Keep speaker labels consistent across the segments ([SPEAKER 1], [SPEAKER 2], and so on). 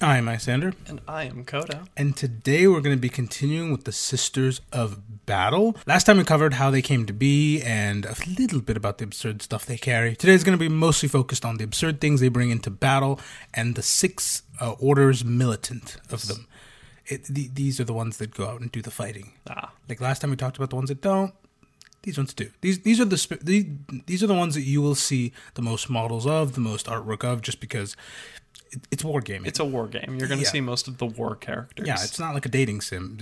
[SPEAKER 1] I'm Isyander,
[SPEAKER 2] And I am Koda.
[SPEAKER 1] and today we're going to be continuing with the Sisters of Battle. Last time we covered how they came to be and a little bit about the absurd stuff they carry. Today is going to be mostly focused on the absurd things they bring into battle and the six uh, orders militant of them. It, the, these are the ones that go out and do the fighting.
[SPEAKER 2] Ah,
[SPEAKER 1] Like last time we talked about the ones that don't. These ones do. These these are the sp- these, these are the ones that you will see the most models of, the most artwork of, just because it, it's wargaming.
[SPEAKER 2] it's a war game. You're going to
[SPEAKER 1] Yeah.
[SPEAKER 2] see most of the war characters.
[SPEAKER 1] Yeah, it's not like a dating sim,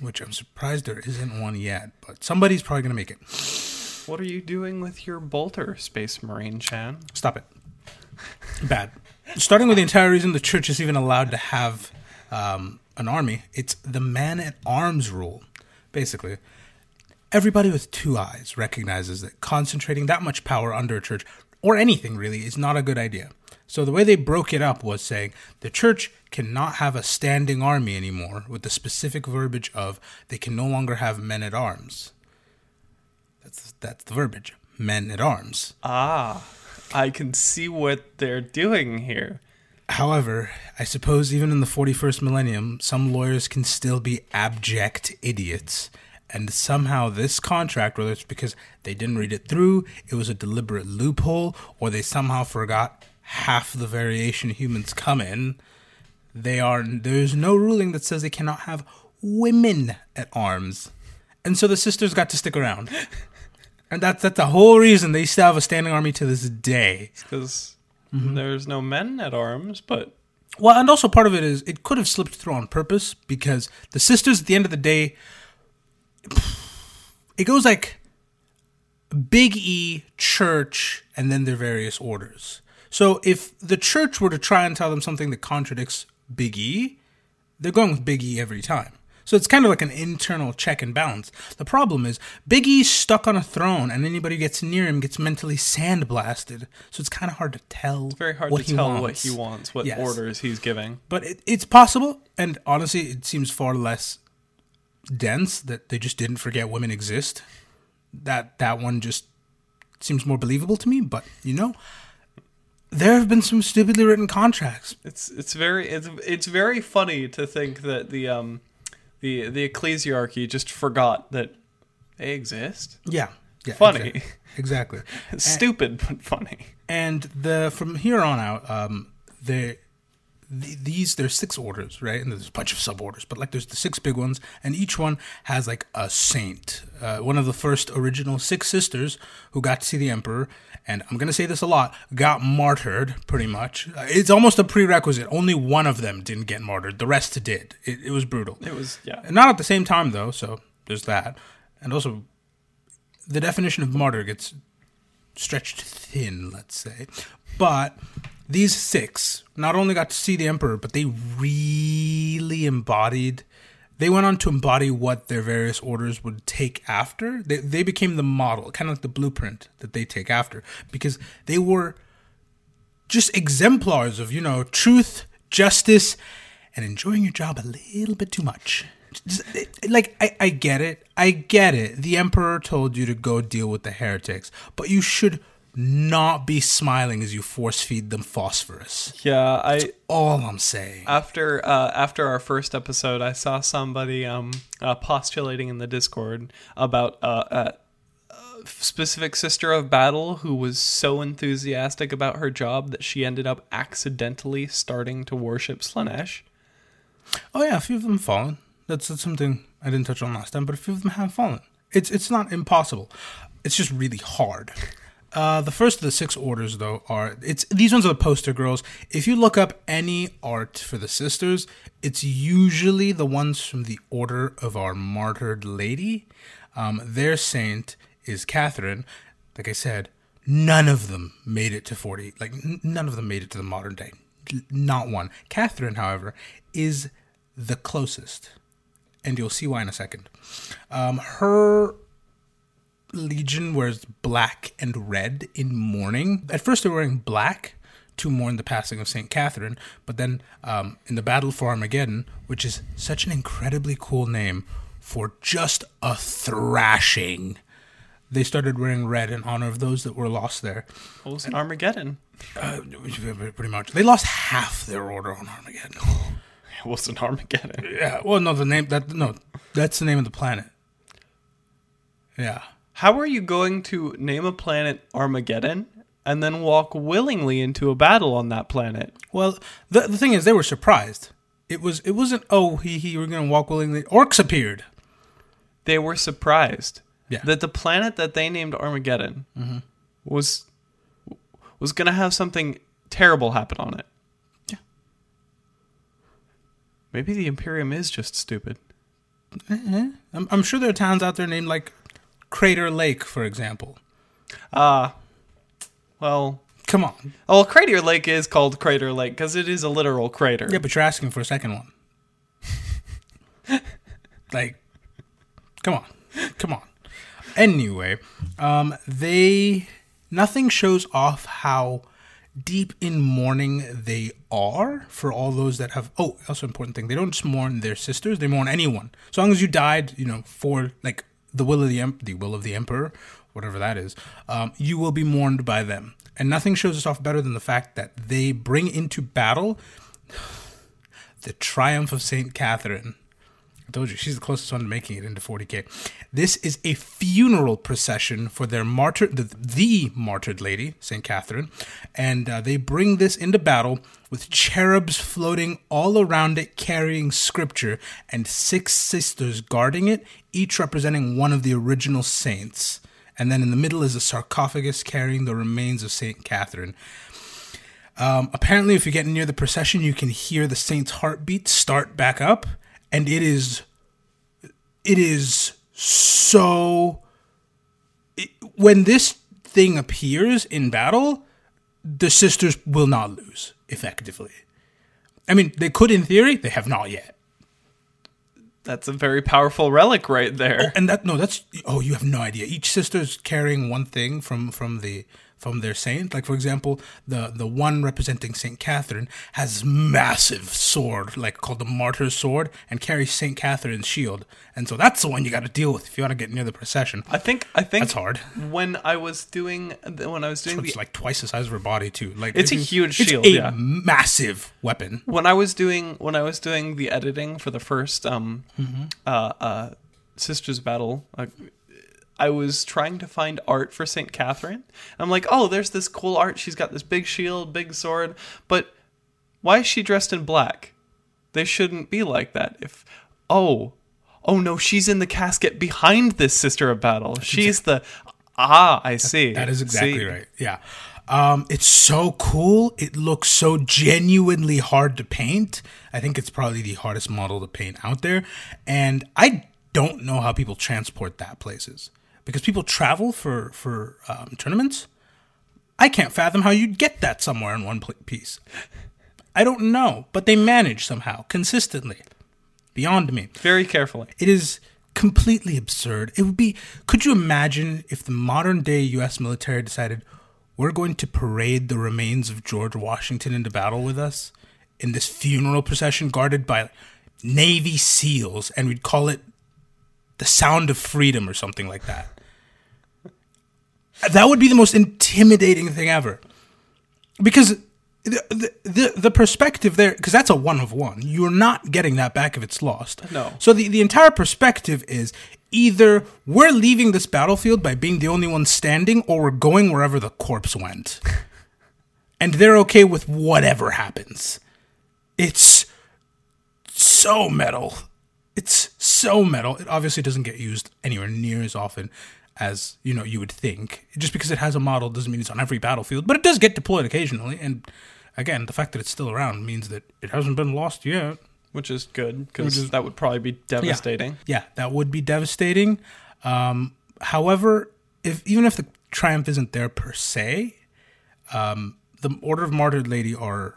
[SPEAKER 1] which I'm surprised there isn't one yet, but somebody's probably going to make it.
[SPEAKER 2] What are you doing with your bolter, Space Marine Chan?
[SPEAKER 1] Stop it. Bad. Starting with the entire reason the church is even allowed to have um, an army, it's the man at arms rule. Basically, everybody with two eyes recognizes that concentrating that much power under a church, or anything really, is not a good idea. So the way they broke it up was saying the church cannot have a standing army anymore with the specific verbiage of they can no longer have men at arms. That's that's the verbiage. Men at arms.
[SPEAKER 2] Ah, I can see what they're doing here.
[SPEAKER 1] However, I suppose even in the 41st millennium, some lawyers can still be abject idiots. And somehow, this contract, whether it's because they didn't read it through, it was a deliberate loophole, or they somehow forgot half the variation humans come in, they are there's no ruling that says they cannot have women at arms. And so the sisters got to stick around. And that's that's the whole reason they still have a standing army to this day.
[SPEAKER 2] Because
[SPEAKER 1] Mm-hmm.
[SPEAKER 2] there's no men at arms, but
[SPEAKER 1] Well, and also part of it is it could have slipped through on purpose because the sisters at the end of the day, it goes like Big E, church, and then their various orders. So if the church were to try and tell them something that contradicts Big E, they're going with Big E every time. So it's kind of like an internal check and balance. The problem is Big E's stuck on a throne, and anybody who gets near him gets mentally sandblasted. So it's kind of hard to tell.
[SPEAKER 2] It's very hard
[SPEAKER 1] what
[SPEAKER 2] to
[SPEAKER 1] he
[SPEAKER 2] tell
[SPEAKER 1] wants.
[SPEAKER 2] what he wants, what
[SPEAKER 1] Yes.
[SPEAKER 2] orders he's giving.
[SPEAKER 1] But it, it's possible, and honestly, it seems far less dense that they just didn't forget women exist. That that one just seems more believable to me. But you know, there have been some stupidly written contracts.
[SPEAKER 2] It's it's very it's it's very funny to think that the um the the ecclesiarchy just forgot that they exist.
[SPEAKER 1] Yeah, yeah
[SPEAKER 2] Funny.
[SPEAKER 1] exactly. exactly.
[SPEAKER 2] Stupid but funny.
[SPEAKER 1] and the from here on out, um, the, the these there's six orders, right? And there's a bunch of sub orders, but like there's the six big ones, and each one has like a saint. Uh, one of the first original six sisters who got to see the emperor, and I'm gonna say this a lot, got martyred pretty much. Uh, It's almost a prerequisite. Only one of them didn't get martyred; the rest did. It, it was brutal.
[SPEAKER 2] It was yeah.
[SPEAKER 1] And not at the same time though, so there's that. And also the definition of martyr gets stretched thin, let's say. But these six not only got to see the emperor, but they really embodied they went on to embody what their various orders would take after. They, they became the model, kind of like the blueprint that they take after, because they were just exemplars of, you know, truth, justice, and enjoying your job a little bit too much. Like, I, I get it. I get it. The Emperor told you to go deal with the heretics, but you should not be smiling as you force feed them phosphorus.
[SPEAKER 2] Yeah, I
[SPEAKER 1] All I'm saying.
[SPEAKER 2] after uh, after our first episode, I saw somebody um, uh, postulating in the Discord about uh, a, a specific sister of battle who was so enthusiastic about her job that she ended up accidentally starting to worship Slaanesh.
[SPEAKER 1] Oh yeah, a few of them fallen. That's, that's something I didn't touch on last time, but a few of them have fallen. It's it's not impossible. It's just really hard. Uh, the first of the six orders, though, are it's these ones are the poster girls. If you look up any art for the sisters, it's usually the ones from the Order of Our Martyred Lady. Um, their saint is Katherine. Like I said, none of them made it to forty. Like n- none of them made it to the modern day. Not one. Katherine, however, is the closest, and you'll see why in a second. Um, her Legion wears black and red in mourning. At first, they were wearing black to mourn the passing of Saint Katherine, but then um, in the Battle for Armageddon, which is such an incredibly cool name for just a thrashing, they started wearing red in honor of those that were lost there.
[SPEAKER 2] What was Armageddon?
[SPEAKER 1] Uh, pretty much. They lost half their order on Armageddon.
[SPEAKER 2] It wasn't Armageddon.
[SPEAKER 1] Yeah. Well, no, the name that no, that's the name of the planet. Yeah.
[SPEAKER 2] How are you going to name a planet Armageddon and then walk willingly into a battle on that planet?
[SPEAKER 1] Well, the the thing is, they were surprised. It was it wasn't oh he he we're gonna walk willingly. Orcs appeared.
[SPEAKER 2] They were surprised
[SPEAKER 1] Yeah.
[SPEAKER 2] that the planet that they named Armageddon mm-hmm. was was going to have something terrible happen on it.
[SPEAKER 1] Yeah.
[SPEAKER 2] Maybe the Imperium is just stupid. Eh, eh.
[SPEAKER 1] I'm, I'm sure there are towns out there named like Crater Lake, for example.
[SPEAKER 2] Ah, well,
[SPEAKER 1] Come on.
[SPEAKER 2] well, Crater Lake is called Crater Lake because it is a literal crater.
[SPEAKER 1] Yeah, but you're asking for a second one. like, come on, come on. Anyway, um, they nothing shows off how deep in mourning they are for all those that have. Oh, also important thing: they don't just mourn their sisters; they mourn anyone. As long as you died, you know, for like the will of the em- the will of the emperor, whatever that is, um, you will be mourned by them. And nothing shows us off better than the fact that they bring into battle the triumph of Saint Katherine. She's the closest one to making it into 40k. This is a funeral procession for their martyr, the, the martyred lady, Saint Katherine, and uh, they bring this into battle with cherubs floating all around it, carrying scripture, and six sisters guarding it, each representing one of the original saints. And then in the middle is a sarcophagus carrying the remains of Saint Katherine. Um, apparently, if you get near the procession, you can hear the saint's heartbeat start back up, and it is, it is so. it- when this thing appears in battle, the sisters will not lose effectively. I mean, they could in theory. They have not yet.
[SPEAKER 2] That's a very powerful relic right there.
[SPEAKER 1] And that no, that's oh, you have no idea. Each sister's carrying one thing from from the from their saint. Like for example, the the one representing Saint Katherine has massive sword, like called the Martyr's sword, and carries Saint Katherine's shield. And so that's the one you got to deal with if you want to get near the procession.
[SPEAKER 2] I think I think
[SPEAKER 1] That's hard.
[SPEAKER 2] When I was doing when I was doing the
[SPEAKER 1] It's like twice the size of her body too. Like
[SPEAKER 2] It's a huge
[SPEAKER 1] it's
[SPEAKER 2] shield,
[SPEAKER 1] a
[SPEAKER 2] yeah.
[SPEAKER 1] massive weapon.
[SPEAKER 2] when I was doing when I was doing the editing for the first um
[SPEAKER 1] Mm-hmm.
[SPEAKER 2] uh uh sisters battle uh, I was trying to find art for Saint Katherine. I'm like, oh, there's this cool art. She's got this big shield, big sword, but why is she dressed in black? They shouldn't be like that. If oh, oh no, she's in the casket behind this sister of battle. She's the ah, I see.
[SPEAKER 1] That is exactly
[SPEAKER 2] See?
[SPEAKER 1] right. Yeah. Um, it's so cool. It looks so genuinely hard to paint. I think it's probably the hardest model to paint out there. And I don't know how people transport that places because people travel for for um, tournaments. I can't fathom how you'd get that somewhere in one piece. I don't know, but they manage somehow consistently. Beyond me.
[SPEAKER 2] Very carefully.
[SPEAKER 1] It is completely absurd. It would be. Could you imagine if the modern day U.S. military decided we're going to parade the remains of George Washington into battle with us in this funeral procession guarded by Navy SEALs, and we'd call it the Sound of Freedom or something like that? That would be the most intimidating thing ever, because. The, the, the, the perspective there because that's a one of one you're not getting that back if it's lost
[SPEAKER 2] No.
[SPEAKER 1] so the, the entire perspective is either we're leaving this battlefield by being the only one standing or we're going wherever the corpse went. and they're okay with whatever happens. It's so metal. It's so metal. It obviously doesn't get used anywhere near as often as, you know, you would think. Just because it has a model doesn't mean it's on every battlefield, but it does get deployed occasionally and again, the fact that it's still around means that it hasn't been lost yet.
[SPEAKER 2] Which is good because that would probably be devastating.
[SPEAKER 1] Yeah, that would be devastating. Um, however, if even if the triumph isn't there per se, um, the Order of Martyred Lady are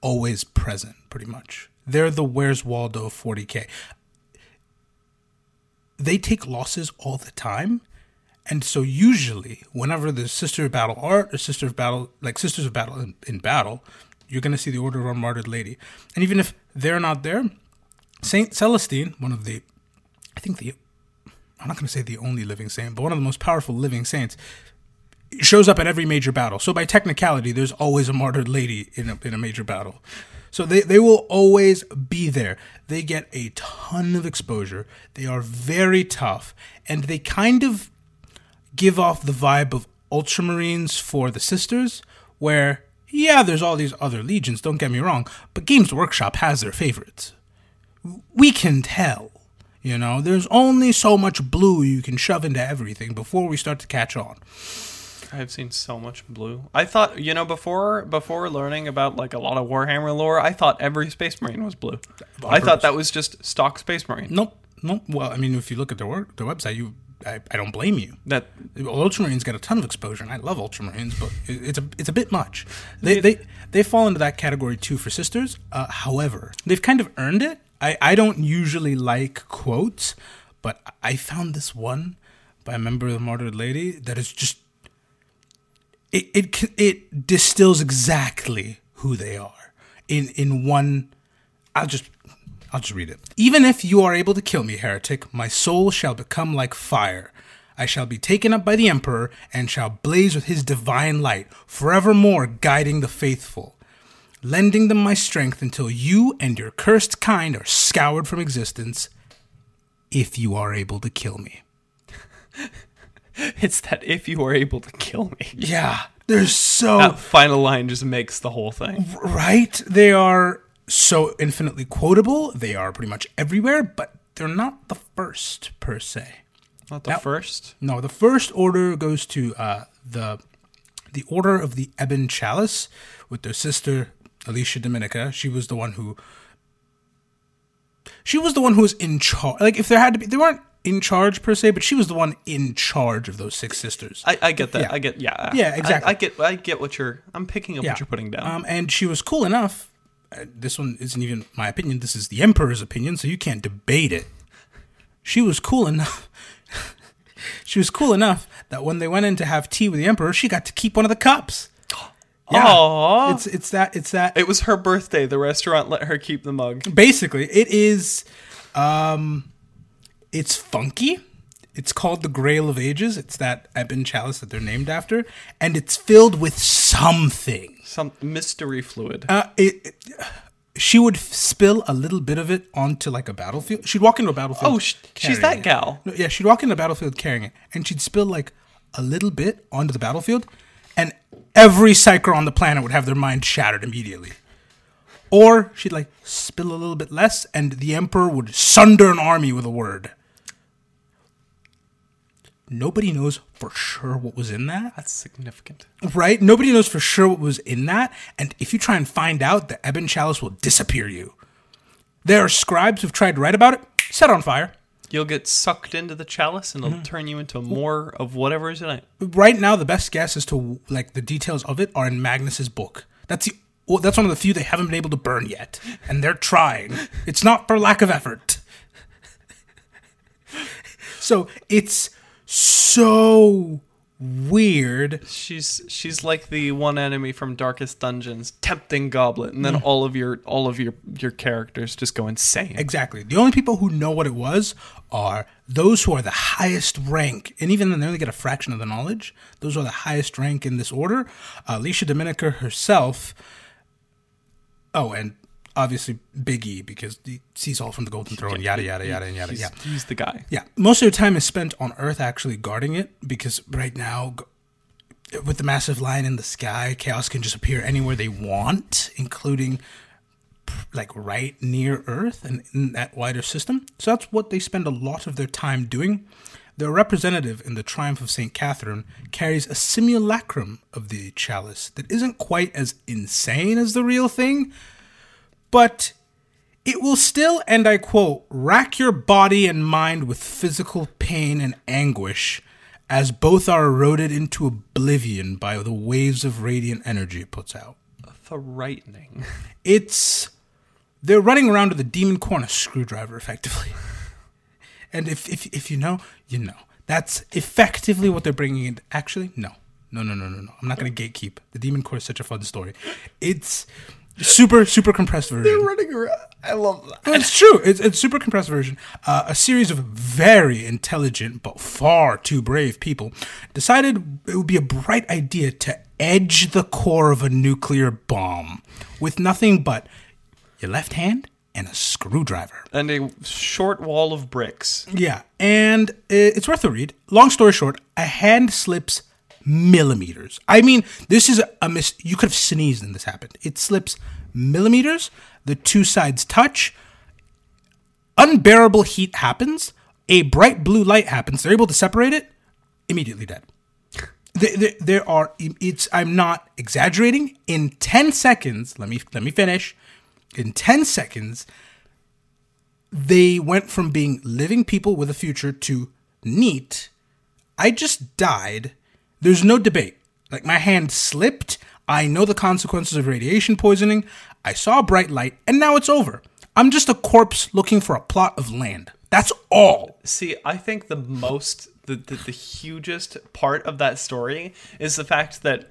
[SPEAKER 1] always present, pretty much. They're the Where's Waldo 40k. They take losses all the time. And so usually, whenever the Sister of Battle art or Sister of Battle, like Sisters of Battle in, in battle, you're going to see the Order of Our Martyred Lady. And even if they're not there, Saint Celestine, one of the, I think the, I'm not going to say the only living saint, but one of the most powerful living saints, shows up at every major battle. So by technicality, there's always a martyred lady in a, in a major battle. So they, they will always be there. They get a ton of exposure. They are very tough, and they kind of give off the vibe of Ultramarines for the sisters, where yeah, there's all these other legions. Don't get me wrong, but Games Workshop has their favorites. We can tell. You know, there's only so much blue you can shove into everything before we start to catch on.
[SPEAKER 2] I've seen so much blue. I thought, you know, before before learning about like a lot of Warhammer lore, I thought every Space Marine was blue. I thought that was just stock Space Marine.
[SPEAKER 1] Nope, nope. Well, I mean, if you look at their work, their website, you, I, I don't blame you.
[SPEAKER 2] That
[SPEAKER 1] Ultramarines get a ton of exposure, and I love Ultramarines, but it, it's a it's a bit much. They they they fall into that category too for sisters. Uh, however, they've kind of earned it. I I don't usually like quotes, but I found this one by a member of the Martyred Lady that is just it it it distills exactly who they are in in one. I'll just I'll just read it. Even if you are able to kill me, heretic, my soul shall become like fire. I shall be taken up by the Emperor and shall blaze with his divine light, forevermore guiding the faithful, lending them my strength until you and your cursed kind are scoured from existence, if you are able to kill me.
[SPEAKER 2] it's that if you are able to kill me.
[SPEAKER 1] Yeah, they're so
[SPEAKER 2] That final line just makes the whole thing.
[SPEAKER 1] right. They are so infinitely quotable. They are pretty much everywhere, but they're not the first per se.
[SPEAKER 2] Not the
[SPEAKER 1] That-
[SPEAKER 2] first.
[SPEAKER 1] No, the first order goes to uh, the the Order of the Ebon Chalice with their sister Alicia Dominica. She was the one who she was the one who was in charge. Like if there had to be, they weren't in charge per se, but she was the one in charge of those six sisters.
[SPEAKER 2] I, I get that.
[SPEAKER 1] Yeah.
[SPEAKER 2] I get yeah.
[SPEAKER 1] Yeah,
[SPEAKER 2] I-
[SPEAKER 1] exactly.
[SPEAKER 2] I, get I get what you're I'm picking up
[SPEAKER 1] Yeah.
[SPEAKER 2] what you're putting down.
[SPEAKER 1] Um, and she was cool enough. Uh, this one isn't even my opinion. This is the Emperor's opinion, so you can't debate it. She was cool enough. she was cool enough that when they went in to have tea with the Emperor, she got to keep one of the cups. Yeah,
[SPEAKER 2] Aw.
[SPEAKER 1] it's it's that it's that.
[SPEAKER 2] it was her birthday. The restaurant let her keep the mug.
[SPEAKER 1] basically, it is. Um, it's funky. It's called the Grail of Ages. It's that ebon chalice that they're named after, and it's filled with something.
[SPEAKER 2] Some mystery fluid.
[SPEAKER 1] Uh, it, it- she would f- spill a little bit of it onto like a battlefield. She'd walk into a battlefield.
[SPEAKER 2] Oh, sh- she's that gal.
[SPEAKER 1] Yeah, she'd walk into a battlefield carrying it, and she'd spill like a little bit onto the battlefield, and every psyker on the planet would have their mind shattered immediately. Or she'd like spill a little bit less, and the emperor would sunder an army with a word. Nobody knows for sure what was in that
[SPEAKER 2] That's significant.
[SPEAKER 1] right? Nobody knows for sure what was in that, and if you try and find out, the Ebon Chalice will disappear you. There are scribes who've tried to write about it, set on fire.
[SPEAKER 2] You'll get sucked into the chalice and it'll
[SPEAKER 1] Mm-hmm.
[SPEAKER 2] turn you into more of whatever is in it.
[SPEAKER 1] Right now, the best guess as to like the details of it are in Magnus's book. That's the well, that's one of the few they haven't been able to burn yet, and they're trying. It's not for lack of effort. so it's so weird.
[SPEAKER 2] She's she's like the one enemy from Darkest Dungeons, tempting Goblet, and then
[SPEAKER 1] Mm.
[SPEAKER 2] all of your all of your your characters just go insane.
[SPEAKER 1] Exactly. The only people who know what it was are those who are the highest rank, and even then they only get a fraction of the knowledge. Those who are the highest rank in this order. Uh, Alicia Dominica herself. Oh, and obviously Big E because he sees all from the Golden Throne. Yada yada yada and yada.
[SPEAKER 2] He's,
[SPEAKER 1] Yeah,
[SPEAKER 2] he's the guy.
[SPEAKER 1] yeah. Most of their time is spent on Earth actually guarding it because right now. With the massive line in the sky, chaos can just appear anywhere they want, including like right near Earth and in that wider system. So that's what they spend a lot of their time doing. Their representative in the Triumph of St. Katherine carries a simulacrum of the chalice that isn't quite as insane as the real thing, but it will still, and I quote, rack your body and mind with physical pain and anguish as both are eroded into oblivion by the waves of radiant energy it puts out.
[SPEAKER 2] Frightening.
[SPEAKER 1] it's they're running around with a demon core a screwdriver effectively. And if, if if you know you know. That's effectively what they're bringing in. Actually no. No no no no no. I'm not going to gatekeep. The demon core is such a fun story. It's super super compressed version They're
[SPEAKER 2] running around. I love that.
[SPEAKER 1] Well, it's true. It's it's super compressed version. Uh, a series of very intelligent but far too brave people decided it would be a bright idea to edge the core of a nuclear bomb with nothing but your left hand and a screwdriver.
[SPEAKER 2] And a short wall of bricks.
[SPEAKER 1] Yeah, and it's worth a read. Long story short, a hand slips millimeters. I mean, this is a miss. You could have sneezed and this happened. It slips millimeters. The two sides touch. Unbearable heat happens. A bright blue light happens. They're able to separate it. Immediately dead. There, are. It's. I'm not exaggerating. In ten seconds, let me let me finish. In ten seconds, they went from being living people with a future to neat. I just died. There's no debate. Like my hand slipped. I know the consequences of radiation poisoning. I saw a bright light, and now it's over. I'm just a corpse looking for a plot of land. That's all.
[SPEAKER 2] See, I think the most, the, the, the hugest part of that story is the fact that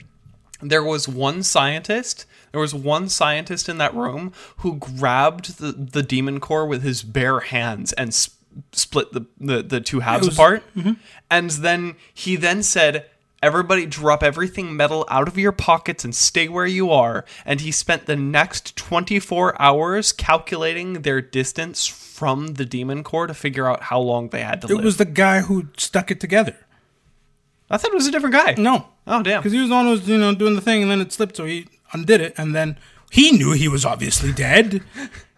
[SPEAKER 2] there was one scientist, there was one scientist in that room who grabbed the, the demon core with his bare hands and sp- split the, the, the two halves
[SPEAKER 1] was-
[SPEAKER 2] apart. Mm-hmm. And then he then said, Everybody drop everything metal out of your pockets and stay where you are. And he spent the next 24 hours calculating their distance from the demon core to figure out how long they had to live.
[SPEAKER 1] It
[SPEAKER 2] live.
[SPEAKER 1] was the guy who stuck it together.
[SPEAKER 2] I thought it was a different guy.
[SPEAKER 1] No.
[SPEAKER 2] Oh, damn.
[SPEAKER 1] Because he was the one who was, you know, doing the thing, and then it slipped, so he undid it, and then he knew he was obviously dead.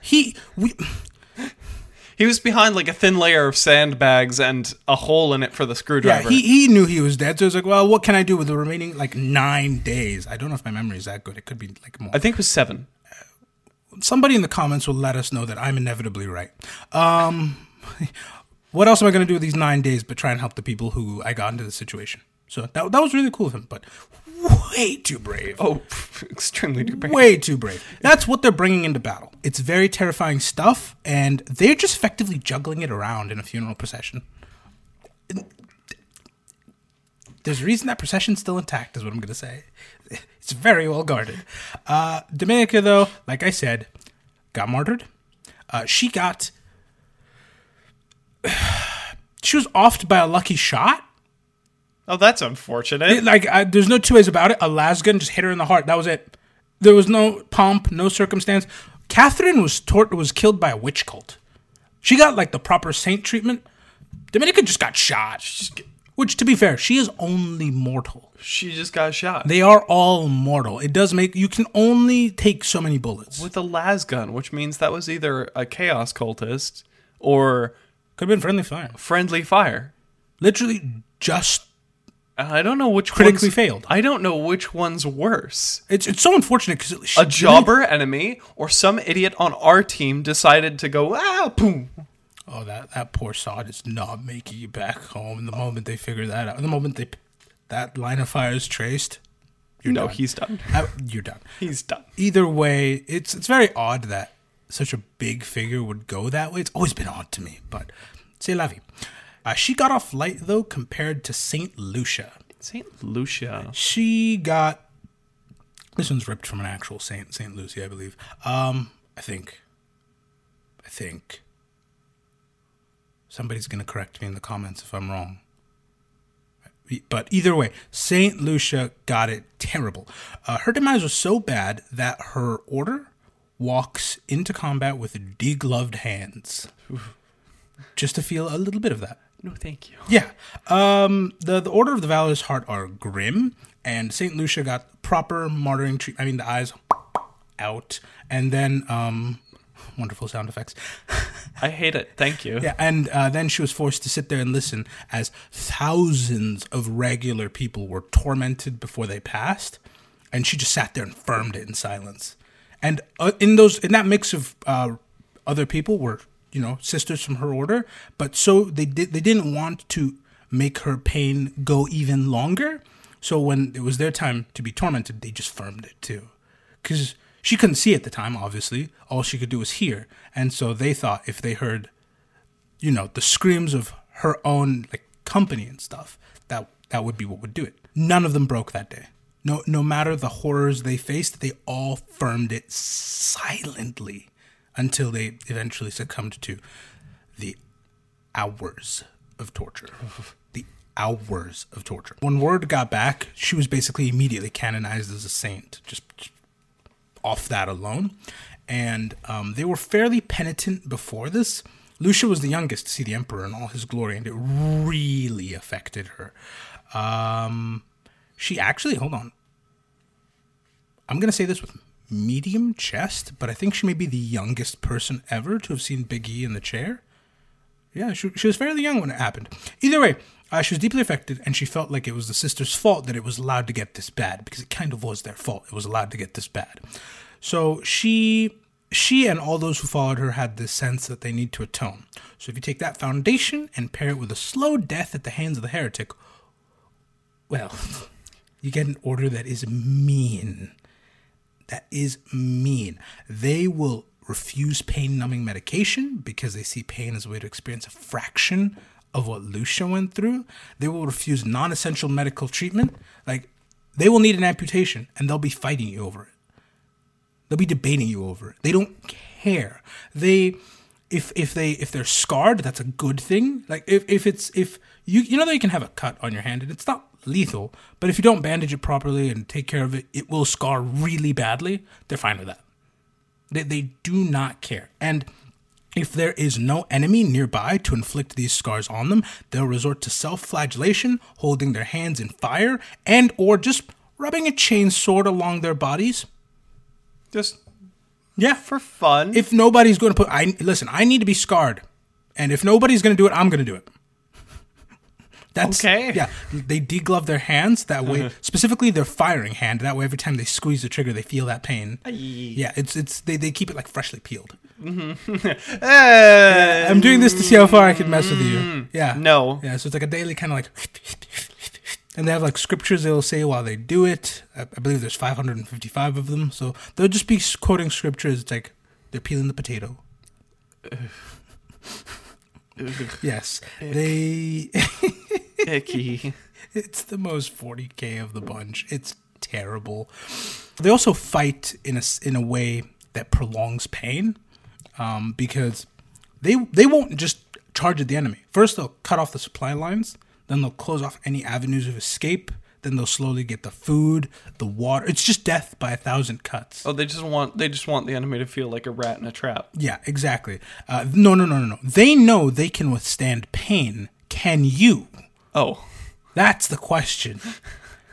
[SPEAKER 1] He, we,
[SPEAKER 2] He was behind like a thin layer of sandbags and a hole in it for the
[SPEAKER 1] yeah,
[SPEAKER 2] screwdriver.
[SPEAKER 1] he, he knew he was dead, so he was like, well, what can I do with the remaining, like, nine days? I don't know if my memory is that good. It could be, like, more.
[SPEAKER 2] I think it was seven.
[SPEAKER 1] Somebody in the comments will let us know that I'm inevitably right. Um, what else am I going to do with these nine days but try and help the people who I got into the situation? So that, that was really cool of him, but way too brave.
[SPEAKER 2] Oh, extremely duper.
[SPEAKER 1] way too brave. That's what they're bringing into battle. It's very terrifying stuff, and they're just effectively juggling it around in a funeral procession. There's a reason that procession's still intact, is what I'm going to say. It's very well guarded. Uh, Dominica, though, like I said, got martyred. Uh, she got. She was offed by a lucky shot.
[SPEAKER 2] Oh, that's unfortunate.
[SPEAKER 1] Like, I, there's no two ways about it. A las gun just hit her in the heart. That was it. There was no pomp, no circumstance. Katherine was tor- was killed by a witch cult. She got like the proper saint treatment. Dominica just got shot. Which, to be fair, she is only mortal.
[SPEAKER 2] she just got shot
[SPEAKER 1] They are all mortal. It does make you can only take so many bullets.
[SPEAKER 2] with a las gun, which means that was either a chaos cultist or
[SPEAKER 1] Could have been friendly fire.
[SPEAKER 2] friendly fire.
[SPEAKER 1] Literally, just
[SPEAKER 2] I don't know which
[SPEAKER 1] Critically
[SPEAKER 2] one's,
[SPEAKER 1] failed.
[SPEAKER 2] I don't know which one's worse.
[SPEAKER 1] it's it's so unfortunate because
[SPEAKER 2] A jobber enemy or some idiot on our team decided to go ah boom.
[SPEAKER 1] Oh, that that poor sod is not making it back home. The moment they figure that out, the moment they that line of fire is traced, you're
[SPEAKER 2] No,
[SPEAKER 1] done.
[SPEAKER 2] he's done.
[SPEAKER 1] Uh, you're done.
[SPEAKER 2] He's done.
[SPEAKER 1] Either way, it's it's very odd that such a big figure would go that way. It's always been odd to me, but c'est la vie. Uh, she got off light though compared to Saint Lucia.
[SPEAKER 2] Saint Lucia.
[SPEAKER 1] She got this one's ripped from an actual Saint Saint Lucy, I believe. Um, I think. I think. Somebody's gonna correct me in the comments if I'm wrong. But either way, Saint Lucia got it terrible. Uh, her demise was so bad that her order walks into combat with degloved hands, just to feel a little bit of that.
[SPEAKER 2] No, thank you.
[SPEAKER 1] Yeah. Um, the the Order of the Valorous Heart are grim, and Saint Lucia got proper martyring treatment. I mean, the eyes out, and then um, wonderful sound effects.
[SPEAKER 2] I hate it. Thank you.
[SPEAKER 1] yeah, and uh, then she was forced to sit there and listen as thousands of regular people were tormented before they passed, and she just sat there and firmed it in silence. And uh, in those, in that mix of uh, other people were, you know, sisters from her order, but so they did, they didn't want to make her pain go even longer. So when it was their time to be tormented, they just firmed it too, because she couldn't see at the time. Obviously, all she could do was hear, and so they thought if they heard you know the screams of her own like company and stuff that that would be what would do it. None of them broke that day. No no matter the horrors they faced they all firmed it silently until they eventually succumbed to the hours of torture. the hours of torture. When word got back, she was basically immediately canonized as a saint, just, just off that alone. And um, they were fairly penitent before this. Lucia was the youngest to see the emperor in all his glory, and it really affected her. Um, she actually, hold on. I'm going to say this with medium chest, but I think she may be the youngest person ever to have seen Big E in the chair. Yeah, she, she was fairly young when it happened. Either way, uh, she was deeply affected, and she felt like it was the sister's fault that it was allowed to get this bad because it kind of was their fault. It was allowed to get this bad. So she she and all those who followed her had this sense that they need to atone. So if you take that foundation and pair it with a slow death at the hands of the heretic, well, you get an order that is mean. That is mean. They will refuse pain numbing medication because they see pain as a way to experience a fraction of what Lucia went through. They will refuse non essential medical treatment. Like, they will need an amputation and they'll be fighting you over it. They'll be debating you over it. They don't care. They if if they if they're scarred, that's a good thing. Like if, if it's if you you know that you can have a cut on your hand and it's not lethal, but if you don't bandage it properly and take care of it, it will scar really badly. They're fine with that. They they do not care. And if there is no enemy nearby to inflict these scars on them, they'll resort to self-flagellation, holding their hands in fire, and or just rubbing a chain sword along their bodies.
[SPEAKER 2] Just
[SPEAKER 1] Yeah,
[SPEAKER 2] for fun.
[SPEAKER 1] if nobody's going to put I listen, I need to be scarred. And if nobody's going to do it, I'm going to do it. That's
[SPEAKER 2] Okay.
[SPEAKER 1] Yeah, they deglove their hands that way, specifically their firing hand. That way, every time they squeeze the trigger, they feel that pain. Yeah, it's it's they, they keep it like freshly peeled.
[SPEAKER 2] Eh,
[SPEAKER 1] I'm doing this to see how far I can mess with you. Yeah.
[SPEAKER 2] No.
[SPEAKER 1] Yeah, so it's like a daily kind of like. And they have like scriptures they'll say while they do it. I, I believe there's 555 of them. So they'll just be quoting scriptures. It's like they're peeling the potato. Yes. They.
[SPEAKER 2] Icky.
[SPEAKER 1] It's the most 40k of the bunch. It's terrible. They also fight in a in a way that prolongs pain, um, because they they won't just charge at the enemy. First, they'll cut off the supply lines. Then they'll close off any avenues of escape. Then they'll slowly get the food, the water. It's just death by a thousand cuts.
[SPEAKER 2] Oh, they just want they just want the enemy to feel like a rat in a trap.
[SPEAKER 1] Yeah, exactly. Uh, no, no, no, no, no. They know they can withstand pain. Can you?
[SPEAKER 2] Oh,
[SPEAKER 1] That's the question.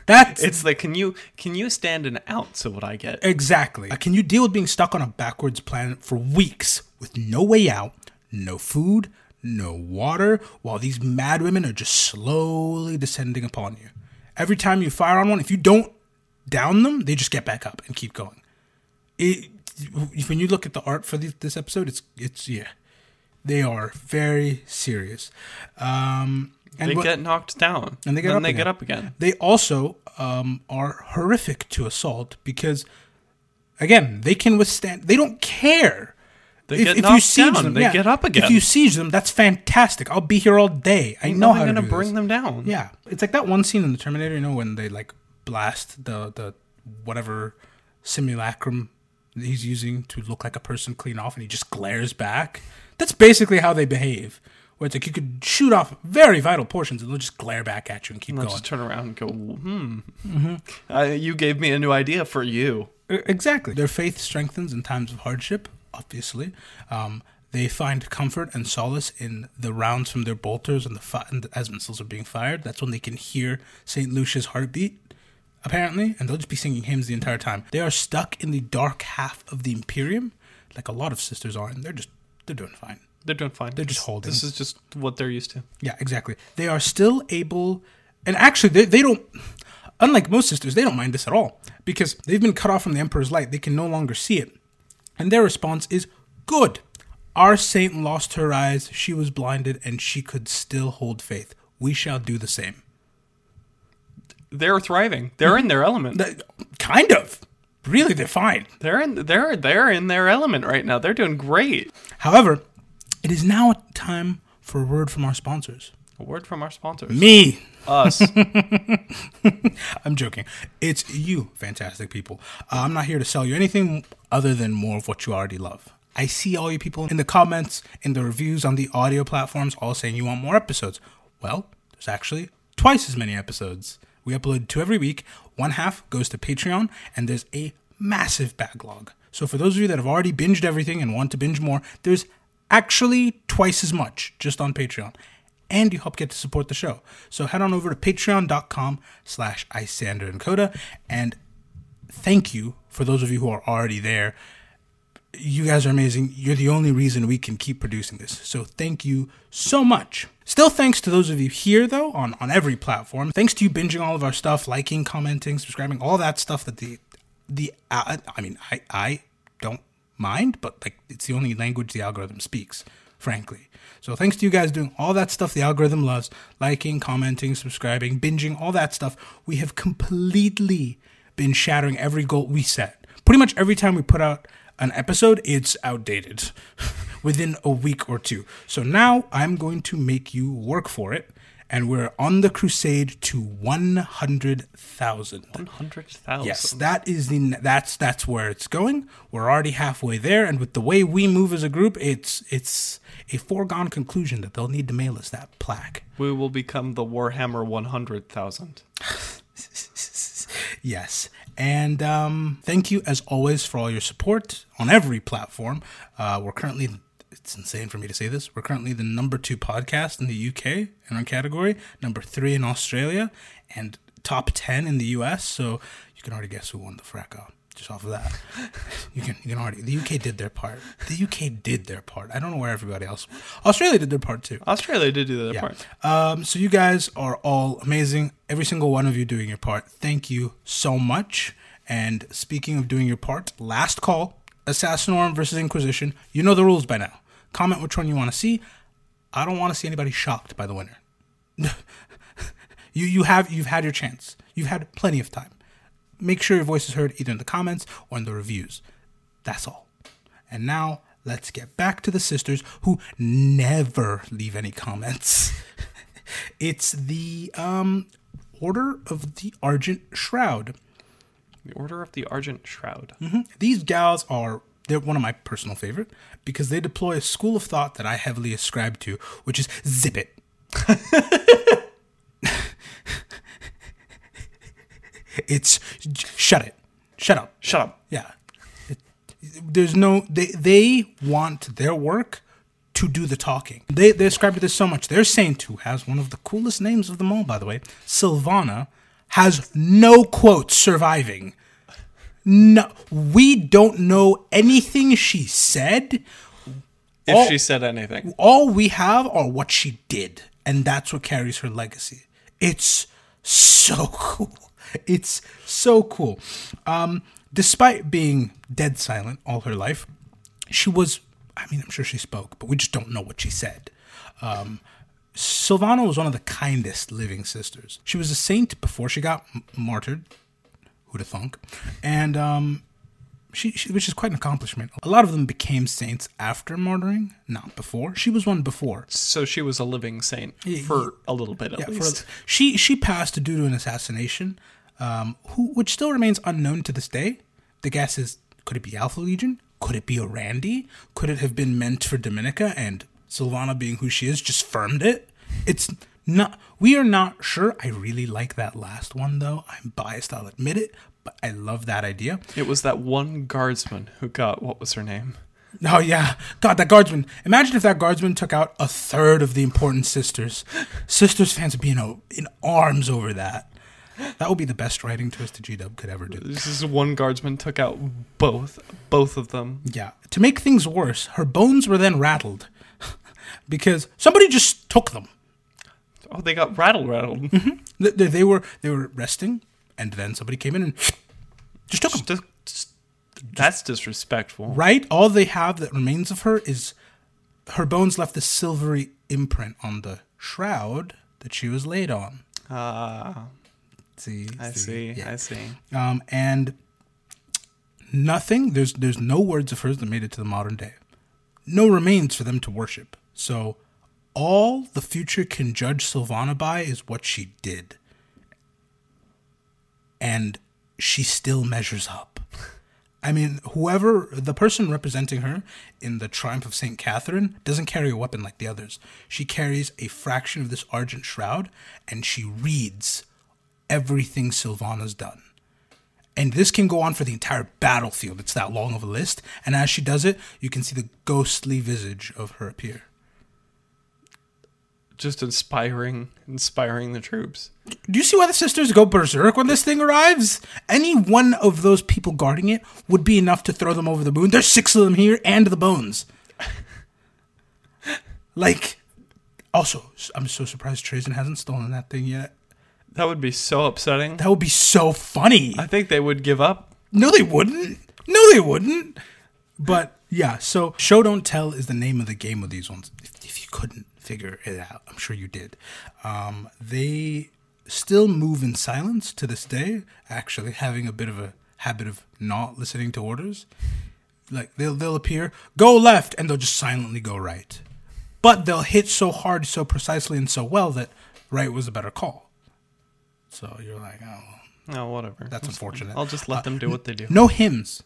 [SPEAKER 1] That's
[SPEAKER 2] it's like can you can you stand an ounce of what I get?
[SPEAKER 1] Exactly. Uh, can you deal with being stuck on a backwards planet for weeks with no way out, no food, no water, while these mad women are just slowly descending upon you? Every time you fire on one, if you don't down them, they just get back up and keep going. It, when you look at the art for this, this episode, it's it's yeah, they are very serious. Um, and
[SPEAKER 2] they
[SPEAKER 1] what-
[SPEAKER 2] get knocked down
[SPEAKER 1] and they get
[SPEAKER 2] then
[SPEAKER 1] up
[SPEAKER 2] they
[SPEAKER 1] again.
[SPEAKER 2] get up again.
[SPEAKER 1] They also um, are horrific to assault because, again, they can withstand. They don't care.
[SPEAKER 2] They get knocked down, they get up again.
[SPEAKER 1] If you siege them, that's fantastic. I'll be here all day. I know how to
[SPEAKER 2] gonna bring
[SPEAKER 1] this.
[SPEAKER 2] them down.
[SPEAKER 1] Yeah, it's like that one scene in the Terminator. You know when they like blast the the whatever simulacrum he's using to look like a person clean off, and he just glares back. That's basically how they behave. Where it's like you could shoot off very vital portions, and they'll just glare back at you and keep
[SPEAKER 2] I'll
[SPEAKER 1] going.
[SPEAKER 2] just turn around and go, hmm.
[SPEAKER 1] Mm-hmm.
[SPEAKER 2] Uh, you gave me a new idea for you.
[SPEAKER 1] Exactly. Their faith strengthens in times of hardship, obviously. Um, they find comfort and solace in the rounds from their bolters and the fi- and as missiles are being fired. That's when they can hear St. Lucia's heartbeat, apparently, and they'll just be singing hymns the entire time. They are stuck in the dark half of the Imperium, like a lot of sisters are, and they're just they're doing fine.
[SPEAKER 2] They're doing fine.
[SPEAKER 1] They're just holding.
[SPEAKER 2] This is just what they're used to.
[SPEAKER 1] Yeah, exactly. They are still able, and actually, they, they don't. Unlike most sisters, they don't mind this at all because they've been cut off from the Emperor's light. They can no longer see it, and their response is good. Our saint lost her eyes; she was blinded, and she could still hold faith. We shall do the same.
[SPEAKER 2] They're thriving. They're in their element.
[SPEAKER 1] That- kind of. Really, they're fine.
[SPEAKER 2] They're in they're they're in their element right now. They're doing great.
[SPEAKER 1] However, it is now time for a word from our sponsors.
[SPEAKER 2] A word from our sponsors.
[SPEAKER 1] Me.
[SPEAKER 2] Us.
[SPEAKER 1] I'm joking. It's you, fantastic people. Uh, I'm not here to sell you anything other than more of what you already love. I see all you people in the comments, in the reviews on the audio platforms, all saying you want more episodes. Well, there's actually twice as many episodes. We upload two every week. One half goes to Patreon, and there's a massive backlog. So for those of you that have already binged everything and want to binge more, there's actually twice as much just on Patreon. And you help get to support the show. So head on over to patreon.com slash Isyander and Koda. And thank you for those of you who are already there. You guys are amazing. You're the only reason we can keep producing this. So thank you so much. Still thanks to those of you here though on, on every platform. Thanks to you binging all of our stuff, liking, commenting, subscribing, all that stuff that the the uh, I mean I I mind, but like it's the only language the algorithm speaks, frankly. So thanks to you guys doing all that stuff the algorithm loves, liking, commenting, subscribing, binging, all that stuff, we have completely been shattering every goal we set. Pretty much every time we put out an episode, it's outdated within a week or two. So now I'm going to make you work for it. And we're on the crusade to 100,000.
[SPEAKER 2] 100,000.
[SPEAKER 1] Yes, that is the that's that's where it's going. We're already halfway there, and with the way we move as a group, it's it's a foregone conclusion that they'll need to mail us that plaque.
[SPEAKER 2] We will become the Warhammer 100,000.
[SPEAKER 1] Yes, and um, thank you as always for all your support on every platform. Uh, we're currently it's insane for me to say this. We're currently the number two podcast in the UK in our category, number three in Australia, and top ten in the US. So you can already guess who won the fracas just off of that. you can you can already the UK did their part. The UK did their part. I don't know where everybody else. Australia did their part too.
[SPEAKER 2] Australia did do that
[SPEAKER 1] Yeah.
[SPEAKER 2] part.
[SPEAKER 1] Um, so you guys are all amazing. Every single one of you doing your part. Thank you so much. And speaking of doing your part, last call, Assassinorum versus Inquisition. You know the rules by now. Comment which one you want to see. I don't want to see anybody shocked by the winner. you you have you've had your chance. You've had plenty of time. Make sure your voice is heard either in the comments or in the reviews. That's all. And now let's get back to the sisters who never leave any comments. it's the um Order of the Argent Shroud.
[SPEAKER 2] The Order of the Argent Shroud.
[SPEAKER 1] These gals are they're one of my personal favorite because they deploy a school of thought that I heavily ascribe to, which is zip it. it's shut it. Shut up.
[SPEAKER 2] Shut up.
[SPEAKER 1] Yeah. It, there's no they they want their work to do the talking. They they ascribe to this so much. Their saint who has one of the coolest names of them all, by the way, Silvana, has no quotes surviving. No, we don't know anything she said.
[SPEAKER 2] If
[SPEAKER 1] All-
[SPEAKER 2] she said anything.
[SPEAKER 1] All we have are what she did, and that's what carries her legacy. It's so cool. It's so cool. Um, despite being dead silent all her life, she was. I mean, I'm sure she spoke, but we just don't know what she said. Um, Silvana was one of the kindest living sisters. She was a saint before she got m- martyred. Who'da thunk? And um, she, she, which is quite an accomplishment. A lot of them became saints after martyring, not before. She was one before.
[SPEAKER 2] So she was a living saint for a little bit at
[SPEAKER 1] Yeah, for-
[SPEAKER 2] least.
[SPEAKER 1] she she passed due to an assassination, um, who which still remains unknown to this day. The guess is could it be Alpha Legion? Could it be a Randy? Could it have been meant for Dominica and Silvana being who she is just firmed it? It's We are not sure. I really like that last one though. I'm biased. I'll admit it, but I love that idea.
[SPEAKER 2] It was that one guardsman who got what was her name?
[SPEAKER 1] Oh yeah, God, that guardsman. Imagine if that guardsman took out a third of the important sisters. Sisters fans would be in, a, in arms over that. That would be the best writing twist a G Dub could ever do.
[SPEAKER 2] This is one guardsman took out both, both of them.
[SPEAKER 1] Yeah. To make things worse, her bones were then rattled because somebody just took them.
[SPEAKER 2] Oh, they got rattled, rattled.
[SPEAKER 1] They, they- they were they were resting, and then somebody came in and just took them.
[SPEAKER 2] Just- that's disrespectful.
[SPEAKER 1] Right. All they have that remains of her is her bones left a silvery imprint on the shroud that she was laid on.
[SPEAKER 2] Ah,
[SPEAKER 1] See,
[SPEAKER 2] I see.
[SPEAKER 1] Yeah.
[SPEAKER 2] I see.
[SPEAKER 1] Um, and nothing. There's there's no words of hers that made it to the modern day. No remains for them to worship. So all the future can judge Silvana by is what she did, and she still measures up. I mean, whoever the person representing her in the Triumph of Saint Katherine doesn't carry a weapon like the others. She carries a fraction of this argent shroud, and she reads everything Silvana's done. And this can go on for the entire battlefield. It's that long of a list. And as she does it, you can see the ghostly visage of her appear.
[SPEAKER 2] Just inspiring, inspiring the troops.
[SPEAKER 1] Do you see why the sisters go berserk when this thing arrives? Any one of those people guarding it would be enough to throw them over the moon. There's six of them here and the bones. like, also, I'm so surprised Trazyn hasn't stolen that thing yet.
[SPEAKER 2] That would be so upsetting.
[SPEAKER 1] That would be so funny.
[SPEAKER 2] I think they would give up.
[SPEAKER 1] No, they wouldn't. No, they wouldn't. But yeah, so show don't tell is the name of the game with these ones. If, if you couldn't figure it out, I'm sure you did. Um, they still move in silence to this day. Actually, having a bit of a habit of not listening to orders. Like they'll they'll appear, go left, and they'll just silently go right. But they'll hit so hard, so precisely, and so well that right was a better call. So you're like, oh,
[SPEAKER 2] No, whatever.
[SPEAKER 1] that's unfortunate.
[SPEAKER 2] I'll just let them do what they do.
[SPEAKER 1] No hymns.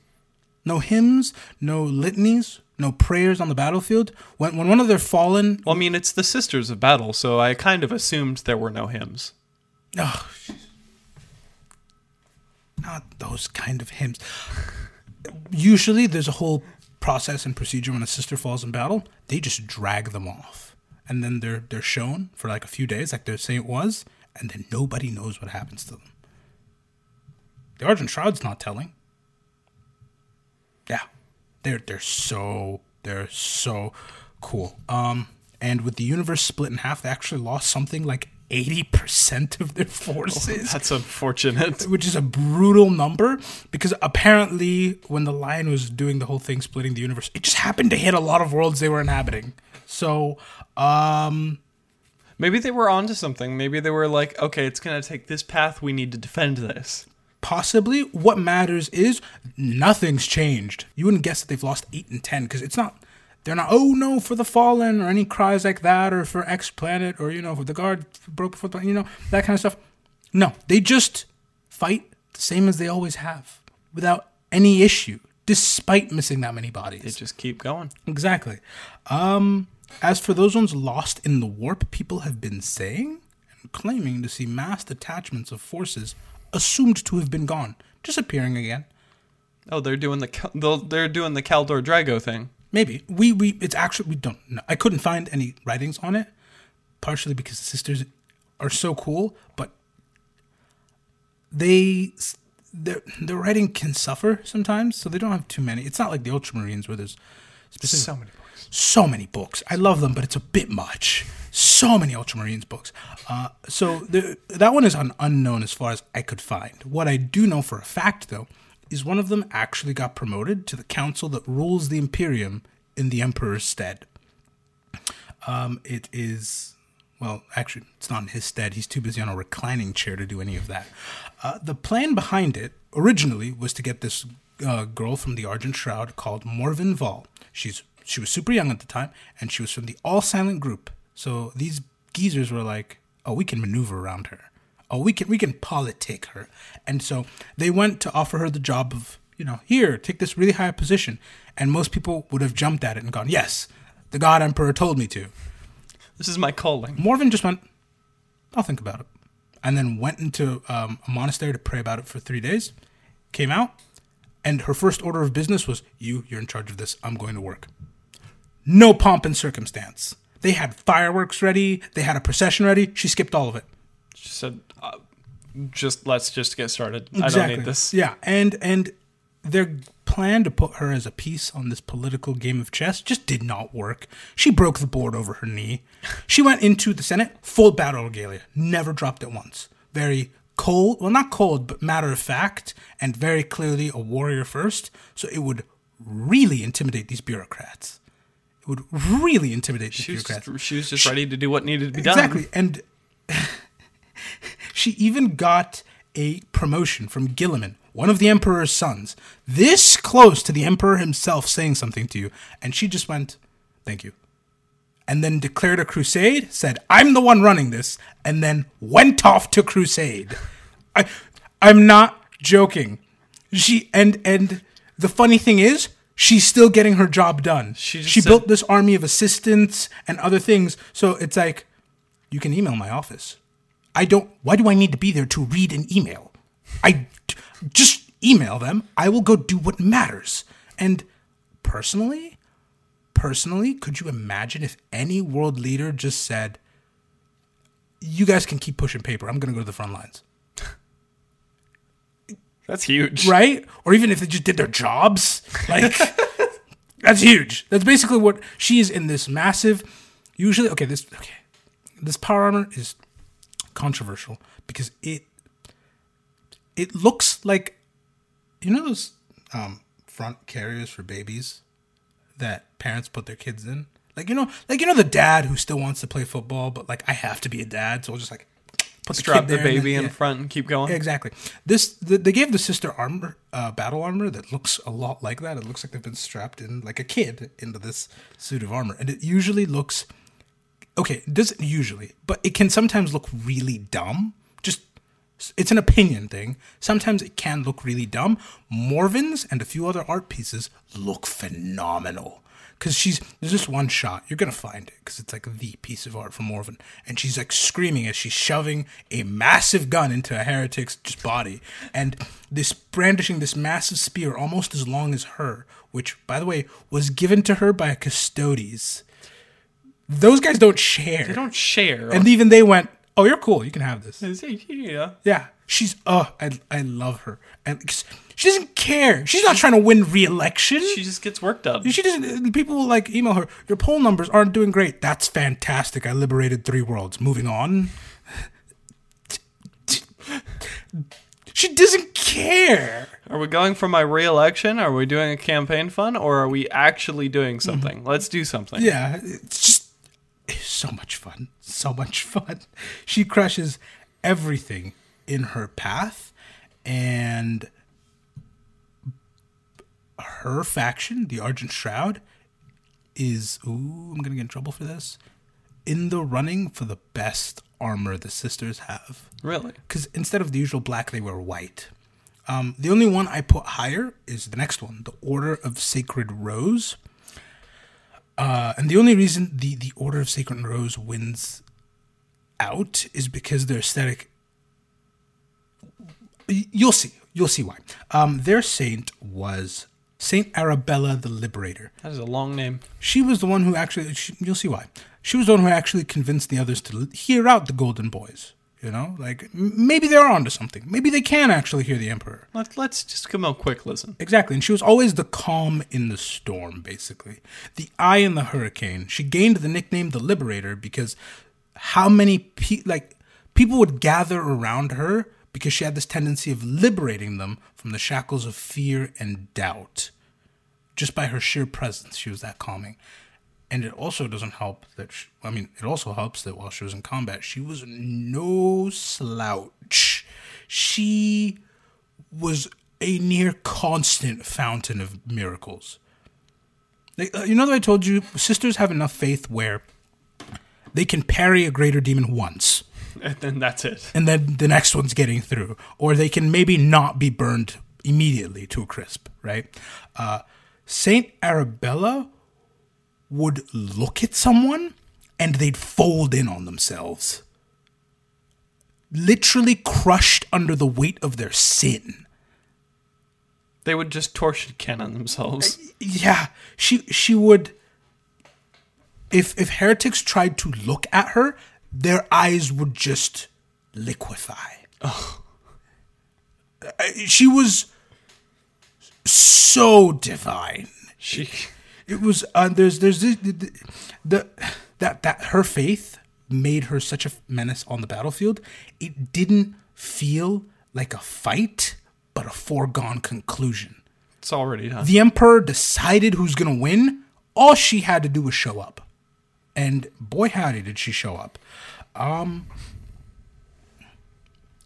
[SPEAKER 1] No hymns, no litanies, no prayers on the battlefield. When, when one of their fallen.
[SPEAKER 2] Well, I mean, it's the Sisters of Battle, so I kind of assumed there were no hymns.
[SPEAKER 1] Oh, not those kind of hymns. Usually there's a whole process and procedure when a sister falls in battle. They just drag them off. And then they're, they're shown for like a few days, like they're saying it was, and then nobody knows what happens to them. The Argent Shroud's not telling. They're they're so they're so cool. Um and with the universe split in half, they actually lost something like 80% of their forces
[SPEAKER 2] That's unfortunate.
[SPEAKER 1] which is a brutal number because apparently when the lion was doing the whole thing splitting the universe it just happened to hit a lot of worlds they were inhabiting so um
[SPEAKER 2] Maybe they were onto something. Maybe they were like, okay, it's going to take this path. We need to defend this.
[SPEAKER 1] Possibly what matters is nothing's changed you wouldn't guess that they've lost 8 and 10 because it's not they're not oh no for the fallen or any cries like that or for x planet or you know for the guard broke before the you know that kind of stuff no they just fight the same as they always have without any issue despite missing that many bodies
[SPEAKER 2] They just keep going.
[SPEAKER 1] Exactly. Um, as for those ones lost in the warp, people have been saying and claiming to see mass detachments of forces assumed to have been gone, disappearing again.
[SPEAKER 2] Oh, they're doing the they'll- they're doing the Kaldor Draigo thing.
[SPEAKER 1] Maybe we we it's actually we don't know. I couldn't find any writings on it, partially because the sisters are so cool, but they their their writing can suffer sometimes, so they don't have too many. It's not like the Ultramarines where there's specific
[SPEAKER 2] So many books.
[SPEAKER 1] So many books. I love them, but it's a bit much. So many Ultramarines books. Uh, so the, that one is an unknown as far as I could find. What I do know for a fact, though, is one of them actually got promoted to the council that rules the Imperium in the Emperor's stead. Um, it is, well, actually, it's not in his stead. He's too busy on a reclining chair to do any of that. Uh, the plan behind it originally was to get this uh, girl from the Argent Shroud called Morvenn Vahl. She's she was super young at the time, and she was from the All Silent Group. So these geezers were like, "Oh, we can maneuver around her. Oh, we can we can politic her." And so they went to offer her the job of, you know, here, take this really high position. And most people would have jumped at it and gone, "Yes, the God Emperor told me to."
[SPEAKER 2] This is my calling.
[SPEAKER 1] Morvenn just went, I'll think about it. And then went into um, a monastery to pray about it for three days. Came out, and her first order of business was, You, you're in charge of this. I'm going to work. No pomp and circumstance. They had fireworks ready, they had a procession ready. She skipped all of it.
[SPEAKER 2] She said, uh, "Just let's just get started. I don't need this."
[SPEAKER 1] Yeah, and and their plan to put her as a piece on this political game of chess just did not work. She broke the board over her knee. She went into the Senate full battle regalia, never dropped it once. Very cold, well, not cold, but matter of fact, and very clearly a warrior first. So it would really intimidate these bureaucrats. It would really intimidate
[SPEAKER 2] She was,
[SPEAKER 1] bureaucrats.
[SPEAKER 2] just, she was just ready to do what needed to be done.
[SPEAKER 1] Exactly. And she even got a promotion from Guilliman, one of the Emperor's sons, this close to the Emperor himself saying something to you. And she just went, Thank you. And then declared a crusade, said, I'm the one running this, and then went off to crusade. I I'm not joking. She and and the funny thing is, she's still getting her job done.
[SPEAKER 2] She
[SPEAKER 1] She,
[SPEAKER 2] said-
[SPEAKER 1] built this army of assistants and other things. So it's like, you can email my office. I don't. Why do I need to be there to read an email? I just email them. I will go do what matters. And personally, personally, could you imagine if any world leader just said, "You guys can keep pushing paper. I'm going to go to the front lines."
[SPEAKER 2] That's huge.
[SPEAKER 1] right? Or even if they just did their jobs, like that's huge. That's basically what she is in this massive. Usually, okay, this okay, this power armor is controversial because it it looks like you know those um, front carriers for babies that parents put their kids in. Like you know, like you know the dad who still wants to play football, but like I have to be a dad, so I'll just like put
[SPEAKER 2] Strap
[SPEAKER 1] the,
[SPEAKER 2] the baby in
[SPEAKER 1] yeah.
[SPEAKER 2] front and keep going.
[SPEAKER 1] Exactly. This th they gave the sister armor, uh, battle armor that looks a lot like that. It looks like they've been strapped in like a kid into this suit of armor, and it usually looks okay. It doesn't usually, but it can sometimes look really dumb. Just it's an opinion thing. Sometimes it can look really dumb. Morvenn's and a few other art pieces look phenomenal. Cause she's there's this one shot you're gonna find it because it's like the piece of art from Morvenn, and she's like screaming as she's shoving a massive gun into a heretic's just body, and this brandishing this massive spear almost as long as her, which by the way was given to her by a custodes. Those guys don't share,
[SPEAKER 2] They don't share.
[SPEAKER 1] and even they went, "Oh, you're cool. You can have this."
[SPEAKER 2] yeah.
[SPEAKER 1] Yeah, she's uh, I I love her, and she doesn't care. She's not trying to win re-election.
[SPEAKER 2] She just gets worked up.
[SPEAKER 1] She doesn't. People will like email her. Your poll numbers aren't doing great. That's fantastic. I liberated three worlds. Moving on. She doesn't care.
[SPEAKER 2] Are we going for my re-election? Are we doing a campaign fund, or are we actually doing something? Let's do something.
[SPEAKER 1] Mm-hmm. Yeah, it's just it's so much fun. So much fun. She crushes everything in her path, and her faction, the Argent Shroud, is ooh, I'm gonna get in trouble for this. In the running for the best armor the sisters have
[SPEAKER 2] Really?
[SPEAKER 1] because instead of the usual black, they wear white. Um, the only one I put higher is the next one, the Order of Sacred Rose. Uh, and the only reason the, the Order of Sacred Rose wins out is because their aesthetic. You'll see. You'll see why. Um, their saint was Saint Arabella the Liberator.
[SPEAKER 2] That is a long name.
[SPEAKER 1] She was the one who actually, she, you'll see why. She was the one who actually convinced the others to hear out the Golden Boys. You know, like maybe they're onto something. Maybe they can actually hear the Emperor.
[SPEAKER 2] Let's let's just come out quick listen.
[SPEAKER 1] Exactly. And she was always the calm in the storm, basically. The eye in the hurricane. She gained the nickname the Liberator because how many pe- like people would gather around her because she had this tendency of liberating them from the shackles of fear and doubt. Just by her sheer presence, she was that calming. And it also doesn't help that she, I mean, it also helps that while she was in combat, she was no slouch. She was a near constant fountain of miracles. Like, uh, you know that I told you sisters have enough faith where they can parry a greater demon once
[SPEAKER 2] And then that's it.
[SPEAKER 1] and then the next one's getting through, or they can maybe not be burned immediately to a crisp, right? Uh, Saint Arabella would look at someone and they'd fold in on themselves, literally crushed under the weight of their sin.
[SPEAKER 2] They would just torsion cannon themselves.
[SPEAKER 1] Yeah, she she would. If if heretics tried to look at her, their eyes would just liquefy. Uh, She was so divine.
[SPEAKER 2] She
[SPEAKER 1] It was uh, there's there's the, the, the that that her faith made her such a menace on the battlefield. It didn't feel like a fight, but a foregone conclusion.
[SPEAKER 2] it's already done.
[SPEAKER 1] The emperor decided who's gonna win. All she had to do was show up, and boy howdy did she show up. Um,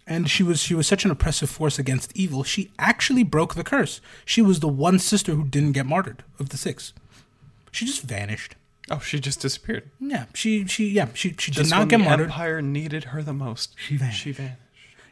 [SPEAKER 1] and she was she was such an oppressive force against evil. She actually broke the curse. She was the one sister who didn't get martyred of the six. She just vanished.
[SPEAKER 2] Oh, she just disappeared.
[SPEAKER 1] Yeah, she she yeah she she did
[SPEAKER 2] Just
[SPEAKER 1] not get
[SPEAKER 2] the
[SPEAKER 1] martyred.
[SPEAKER 2] Empire needed her the most.
[SPEAKER 1] She vanished.
[SPEAKER 2] She vanished.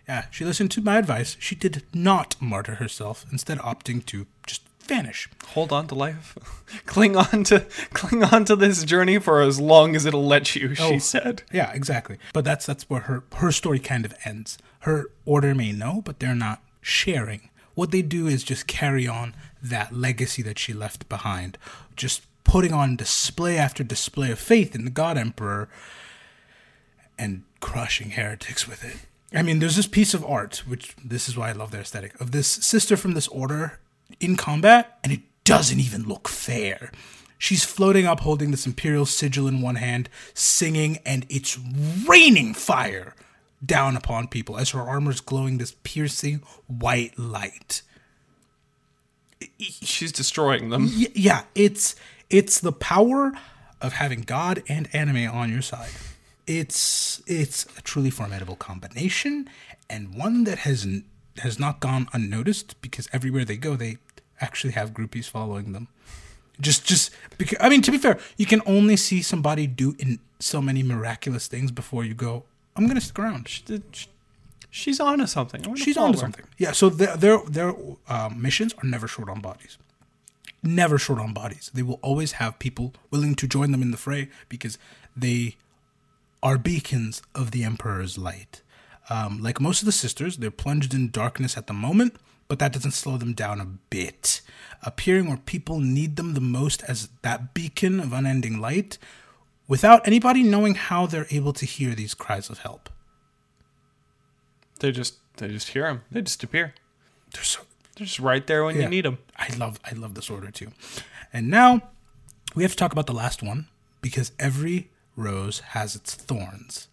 [SPEAKER 1] Yeah, she listened to my advice. She did not martyr herself, instead opting to just vanish.
[SPEAKER 2] Hold on to life. cling on to cling on to this journey for as long as it'll let you, she
[SPEAKER 1] Oh.
[SPEAKER 2] said.
[SPEAKER 1] Yeah, exactly. But that's that's where her her story kind of ends. Her order may know, but they're not sharing. What they do is just carry on that legacy that she left behind, just putting on display after display of faith in the God Emperor and crushing heretics with it. I mean, there's this piece of art, which this is why I love their aesthetic, of this sister from this order in combat, and it doesn't even look fair. She's floating up holding this imperial sigil in one hand, singing, and it's raining fire down upon people as her armor's glowing this piercing white light.
[SPEAKER 2] She's destroying them.
[SPEAKER 1] Yeah, it's it's the power of having God and anime on your side. It's it's a truly formidable combination and one that has has not gone unnoticed because everywhere they go they actually have groupies following them. Just just because I mean to be fair, you can only see somebody do in so many miraculous things before you go, I'm going to stick around.
[SPEAKER 2] She's on to something. I'm
[SPEAKER 1] She's
[SPEAKER 2] follow
[SPEAKER 1] on to
[SPEAKER 2] her.
[SPEAKER 1] something. Yeah, so their their their um, missions are never short on bodies. Never short on bodies. They will always have people willing to join them in the fray because they are beacons of the Emperor's light. Um, like most of the sisters, they're plunged in darkness at the moment, but that doesn't slow them down a bit. Appearing where people need them the most as that beacon of unending light, without anybody knowing how they're able to hear these cries of help.
[SPEAKER 2] They just they just hear them. They just appear.
[SPEAKER 1] They're so
[SPEAKER 2] They're just right there when
[SPEAKER 1] Yeah.
[SPEAKER 2] you need them.
[SPEAKER 1] I love I love this order too. And now we have to talk about the last one because every rose has its thorns.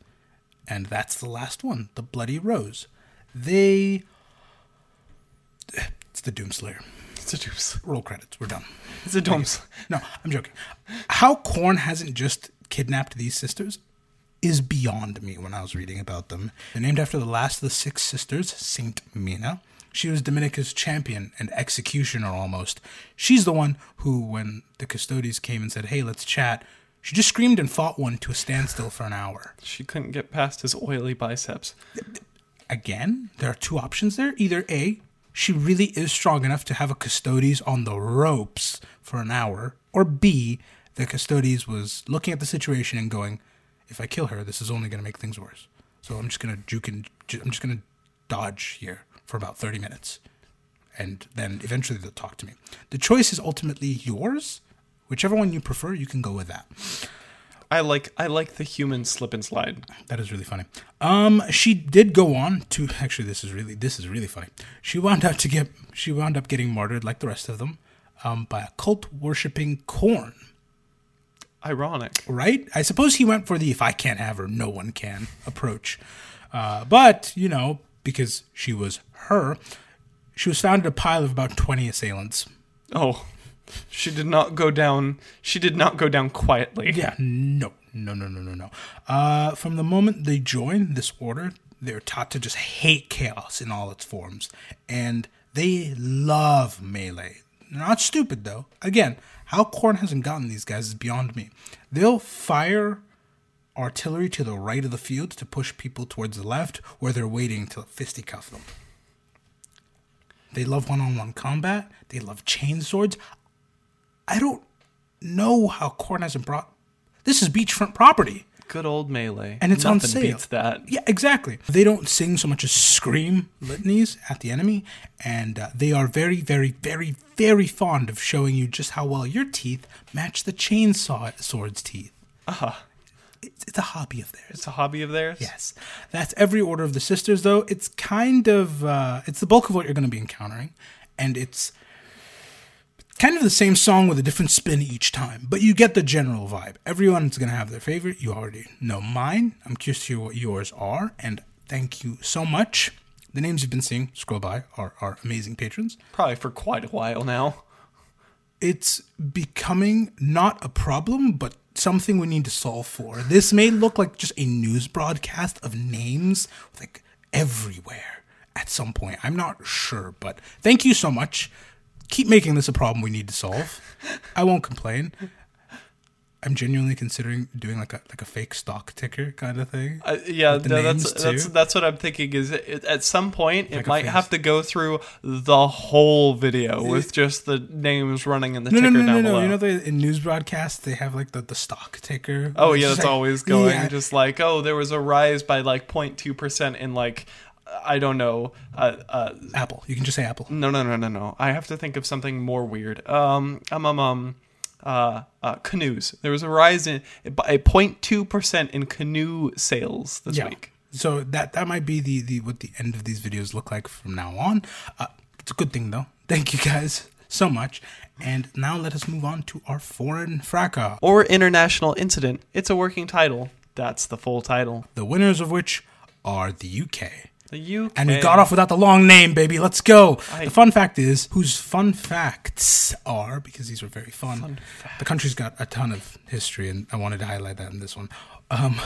[SPEAKER 1] And that's the last one, the bloody rose. They it's the Doomslayer.
[SPEAKER 2] It's a dooms.
[SPEAKER 1] Roll credits. We're done.
[SPEAKER 2] It's a dooms.
[SPEAKER 1] No, I'm joking. How Khorne hasn't just kidnapped these sisters is beyond me when I was reading about them. They're named after the last of the six sisters, Saint Mina. She was Dominica's champion and executioner almost. She's the one who, when the custodes came and said, hey, let's chat, she just screamed and fought one to a standstill for an hour.
[SPEAKER 2] She couldn't get past his oily biceps.
[SPEAKER 1] Again, there are two options there. Either A, she really is strong enough to have a custodes on the ropes for an hour, or B, the custodes was looking at the situation and going, if I kill her, this is only going to make things worse. So I'm just going to juke and ju- I'm just going to dodge here for about 30 minutes. And then eventually they'll talk to me. The choice is ultimately yours. Whichever one you prefer, you can go with that.
[SPEAKER 2] I like I like the human slip and slide.
[SPEAKER 1] That is really funny. Um, she did go on to actually. This is really this is really funny. She wound up to get she wound up getting martyred like the rest of them, um, by a cult worshipping Khorne.
[SPEAKER 2] Ironic.
[SPEAKER 1] Right? I suppose he went for the "if I can't have her, no one can" approach. Uh, but you know, because she was her, she was found in a pile of about twenty assailants.
[SPEAKER 2] Oh, she did not go down. She did not go down quietly.
[SPEAKER 1] Yeah, no, no, no, no, no, no. Uh, from the moment they join this order, they're taught to just hate chaos in all its forms, and they love melee. They're not stupid though. Again, how Khorne hasn't gotten these guys is beyond me. They'll fire artillery to the right of the field to push people towards the left, where they're waiting to fisticuff them. They love one-on-one combat. They love chain swords. I don't know how Khorne hasn't brought. This is beachfront property,
[SPEAKER 2] Good old melee.
[SPEAKER 1] and it's on
[SPEAKER 2] Nothing
[SPEAKER 1] sale.
[SPEAKER 2] Beats that.
[SPEAKER 1] Yeah, exactly. They don't sing so much as scream litanies at the enemy, and uh, they are very, very, very, very fond of showing you just how well your teeth match the chainsaw sword's teeth.
[SPEAKER 2] Ah,
[SPEAKER 1] It's, it's a hobby of theirs.
[SPEAKER 2] it's a hobby of theirs.
[SPEAKER 1] Yes, that's every order of the sisters. Though it's kind of uh, it's the bulk of what you're going to be encountering, and it's kind of the same song with a different spin each time. But you get the general vibe. Everyone's going to have their favorite. You already know mine. I'm curious to hear what yours are, and thank you so much. The names you've been seeing scroll by are our amazing patrons.
[SPEAKER 2] Probably for quite a while now.
[SPEAKER 1] it's becoming not a problem, but something we need to solve for. This may look like just a news broadcast of names like everywhere at some point. I'm not sure, but thank you so much. Keep making this a problem we need to solve. I won't complain. I'm genuinely considering doing like a like a fake stock ticker kind of thing.
[SPEAKER 2] Uh, yeah, no, that's that's
[SPEAKER 1] too?
[SPEAKER 2] that's what I'm thinking. Is it, at some point
[SPEAKER 1] Like
[SPEAKER 2] it might have to go through the whole video with just the names running in the
[SPEAKER 1] No, no,
[SPEAKER 2] ticker
[SPEAKER 1] no, no,
[SPEAKER 2] down
[SPEAKER 1] no.
[SPEAKER 2] below.
[SPEAKER 1] You know, the, in news broadcasts they have like the, the stock ticker.
[SPEAKER 2] oh yeah, that's
[SPEAKER 1] like-
[SPEAKER 2] always going.
[SPEAKER 1] Yeah.
[SPEAKER 2] Just like oh, there was a rise by like 0.2 percent in like I don't know. Uh, uh,
[SPEAKER 1] Apple. You can just say Apple.
[SPEAKER 2] no, no, no, no, no. I have to think of something more weird. Um, um, um, um uh, uh, canoes. There was a rise in by 0.2 percent in canoe sales this
[SPEAKER 1] Yeah.
[SPEAKER 2] week.
[SPEAKER 1] So that that might be the the what the end of these videos look like from now on. Uh, it's a good thing though. Thank you guys so much. And now let us move on to our foreign fracas.
[SPEAKER 2] Or international incident. It's a working title. That's the full title.
[SPEAKER 1] The winners of which are the UK.
[SPEAKER 2] The UK.
[SPEAKER 1] And we got off without the long name, baby. Let's go.
[SPEAKER 2] I-
[SPEAKER 1] the fun fact is, whose fun facts are, because these were very fun. the country's got a ton of history, and I wanted to highlight that in this one. Um,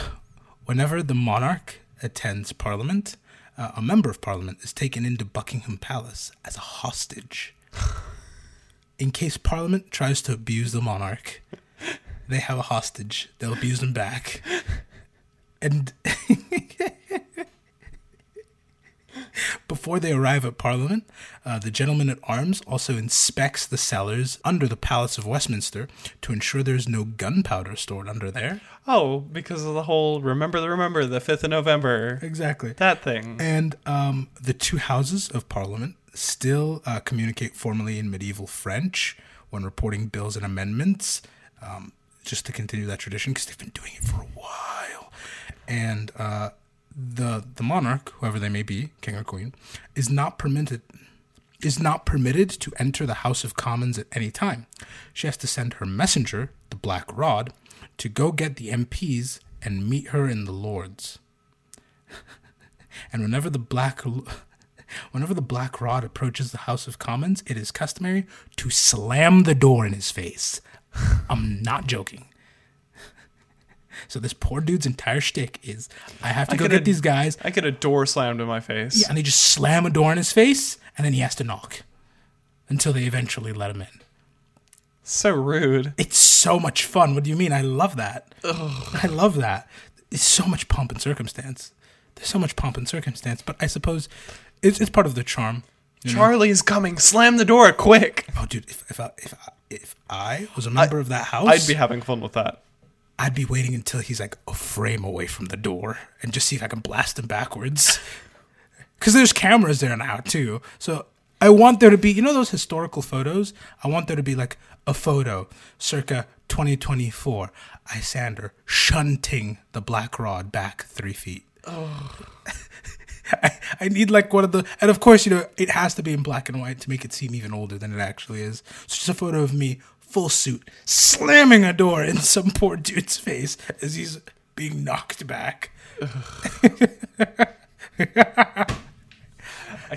[SPEAKER 1] whenever the monarch attends Parliament, uh, a member of Parliament is taken into Buckingham Palace as a hostage. In case Parliament tries to abuse the monarch, they have a hostage. They'll abuse him back. And Before they arrive at Parliament, uh, the gentleman at arms also inspects the cellars under the Palace of Westminster to ensure there's no gunpowder stored under there.
[SPEAKER 2] Oh, because of the whole remember the remember the 5th of November.
[SPEAKER 1] Exactly.
[SPEAKER 2] That thing.
[SPEAKER 1] And um, the two houses of Parliament still uh, communicate formally in medieval French when reporting bills and amendments, um, just to continue that tradition because they've been doing it for a while. And uh, the the monarch, whoever they may be, king or queen, is not permitted is not permitted to enter the House of Commons at any time. She has to send her messenger, the Black Rod, to go get the MPs and meet her in the Lords. and whenever the black whenever the black rod approaches the House of Commons, it is customary to slam the door in his face. I'm not joking. So this poor dude's entire shtick is I have to
[SPEAKER 2] I
[SPEAKER 1] go get these guys,
[SPEAKER 2] I get a door slammed in my face.
[SPEAKER 1] yeah, and they just slam a door in his face, and then he has to knock until they eventually let him in.
[SPEAKER 2] So rude.
[SPEAKER 1] It's so much fun. What do you mean? I love that. I love that. It's so much pomp and circumstance. There's so much pomp and circumstance, but I suppose it's, it's part of the charm. know?
[SPEAKER 2] Charlie's coming. Slam the door quick.
[SPEAKER 1] Oh, dude, if if I, if I, if I was a member of that house,
[SPEAKER 2] I'd be having fun with that.
[SPEAKER 1] I'd be waiting until he's like a frame away from the door and just see if I can blast him backwards. Because there's cameras there now too. So I want there to be, you know, those historical photos. I want there to be like a photo, circa 2024. Isyander shunting the black rod back three feet. I, I need like one of the, and of course, you know, it has to be in black and white to make it seem even older than it actually is. So just a photo of me, full suit, slamming a door in some poor dude's face as he's being knocked back.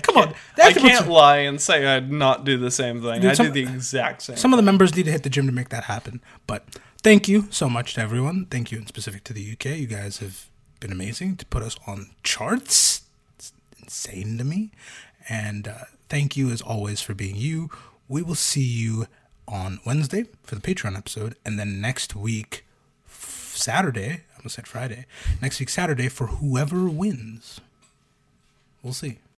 [SPEAKER 1] Come on,
[SPEAKER 2] I can't lie and say I'd not do the same thing.
[SPEAKER 1] Dude,
[SPEAKER 2] I do the exact same.
[SPEAKER 1] Some of the members need to hit the gym to make that happen. But thank you so much to everyone. Thank you in specific to the UK. You guys have been amazing to put us on charts. It's insane to me. And uh, thank you as always for being you. We will see you on Wednesday for the Patreon episode, and then next week, Saturday. I almost said Friday. Next week, Saturday, for whoever wins. We'll see.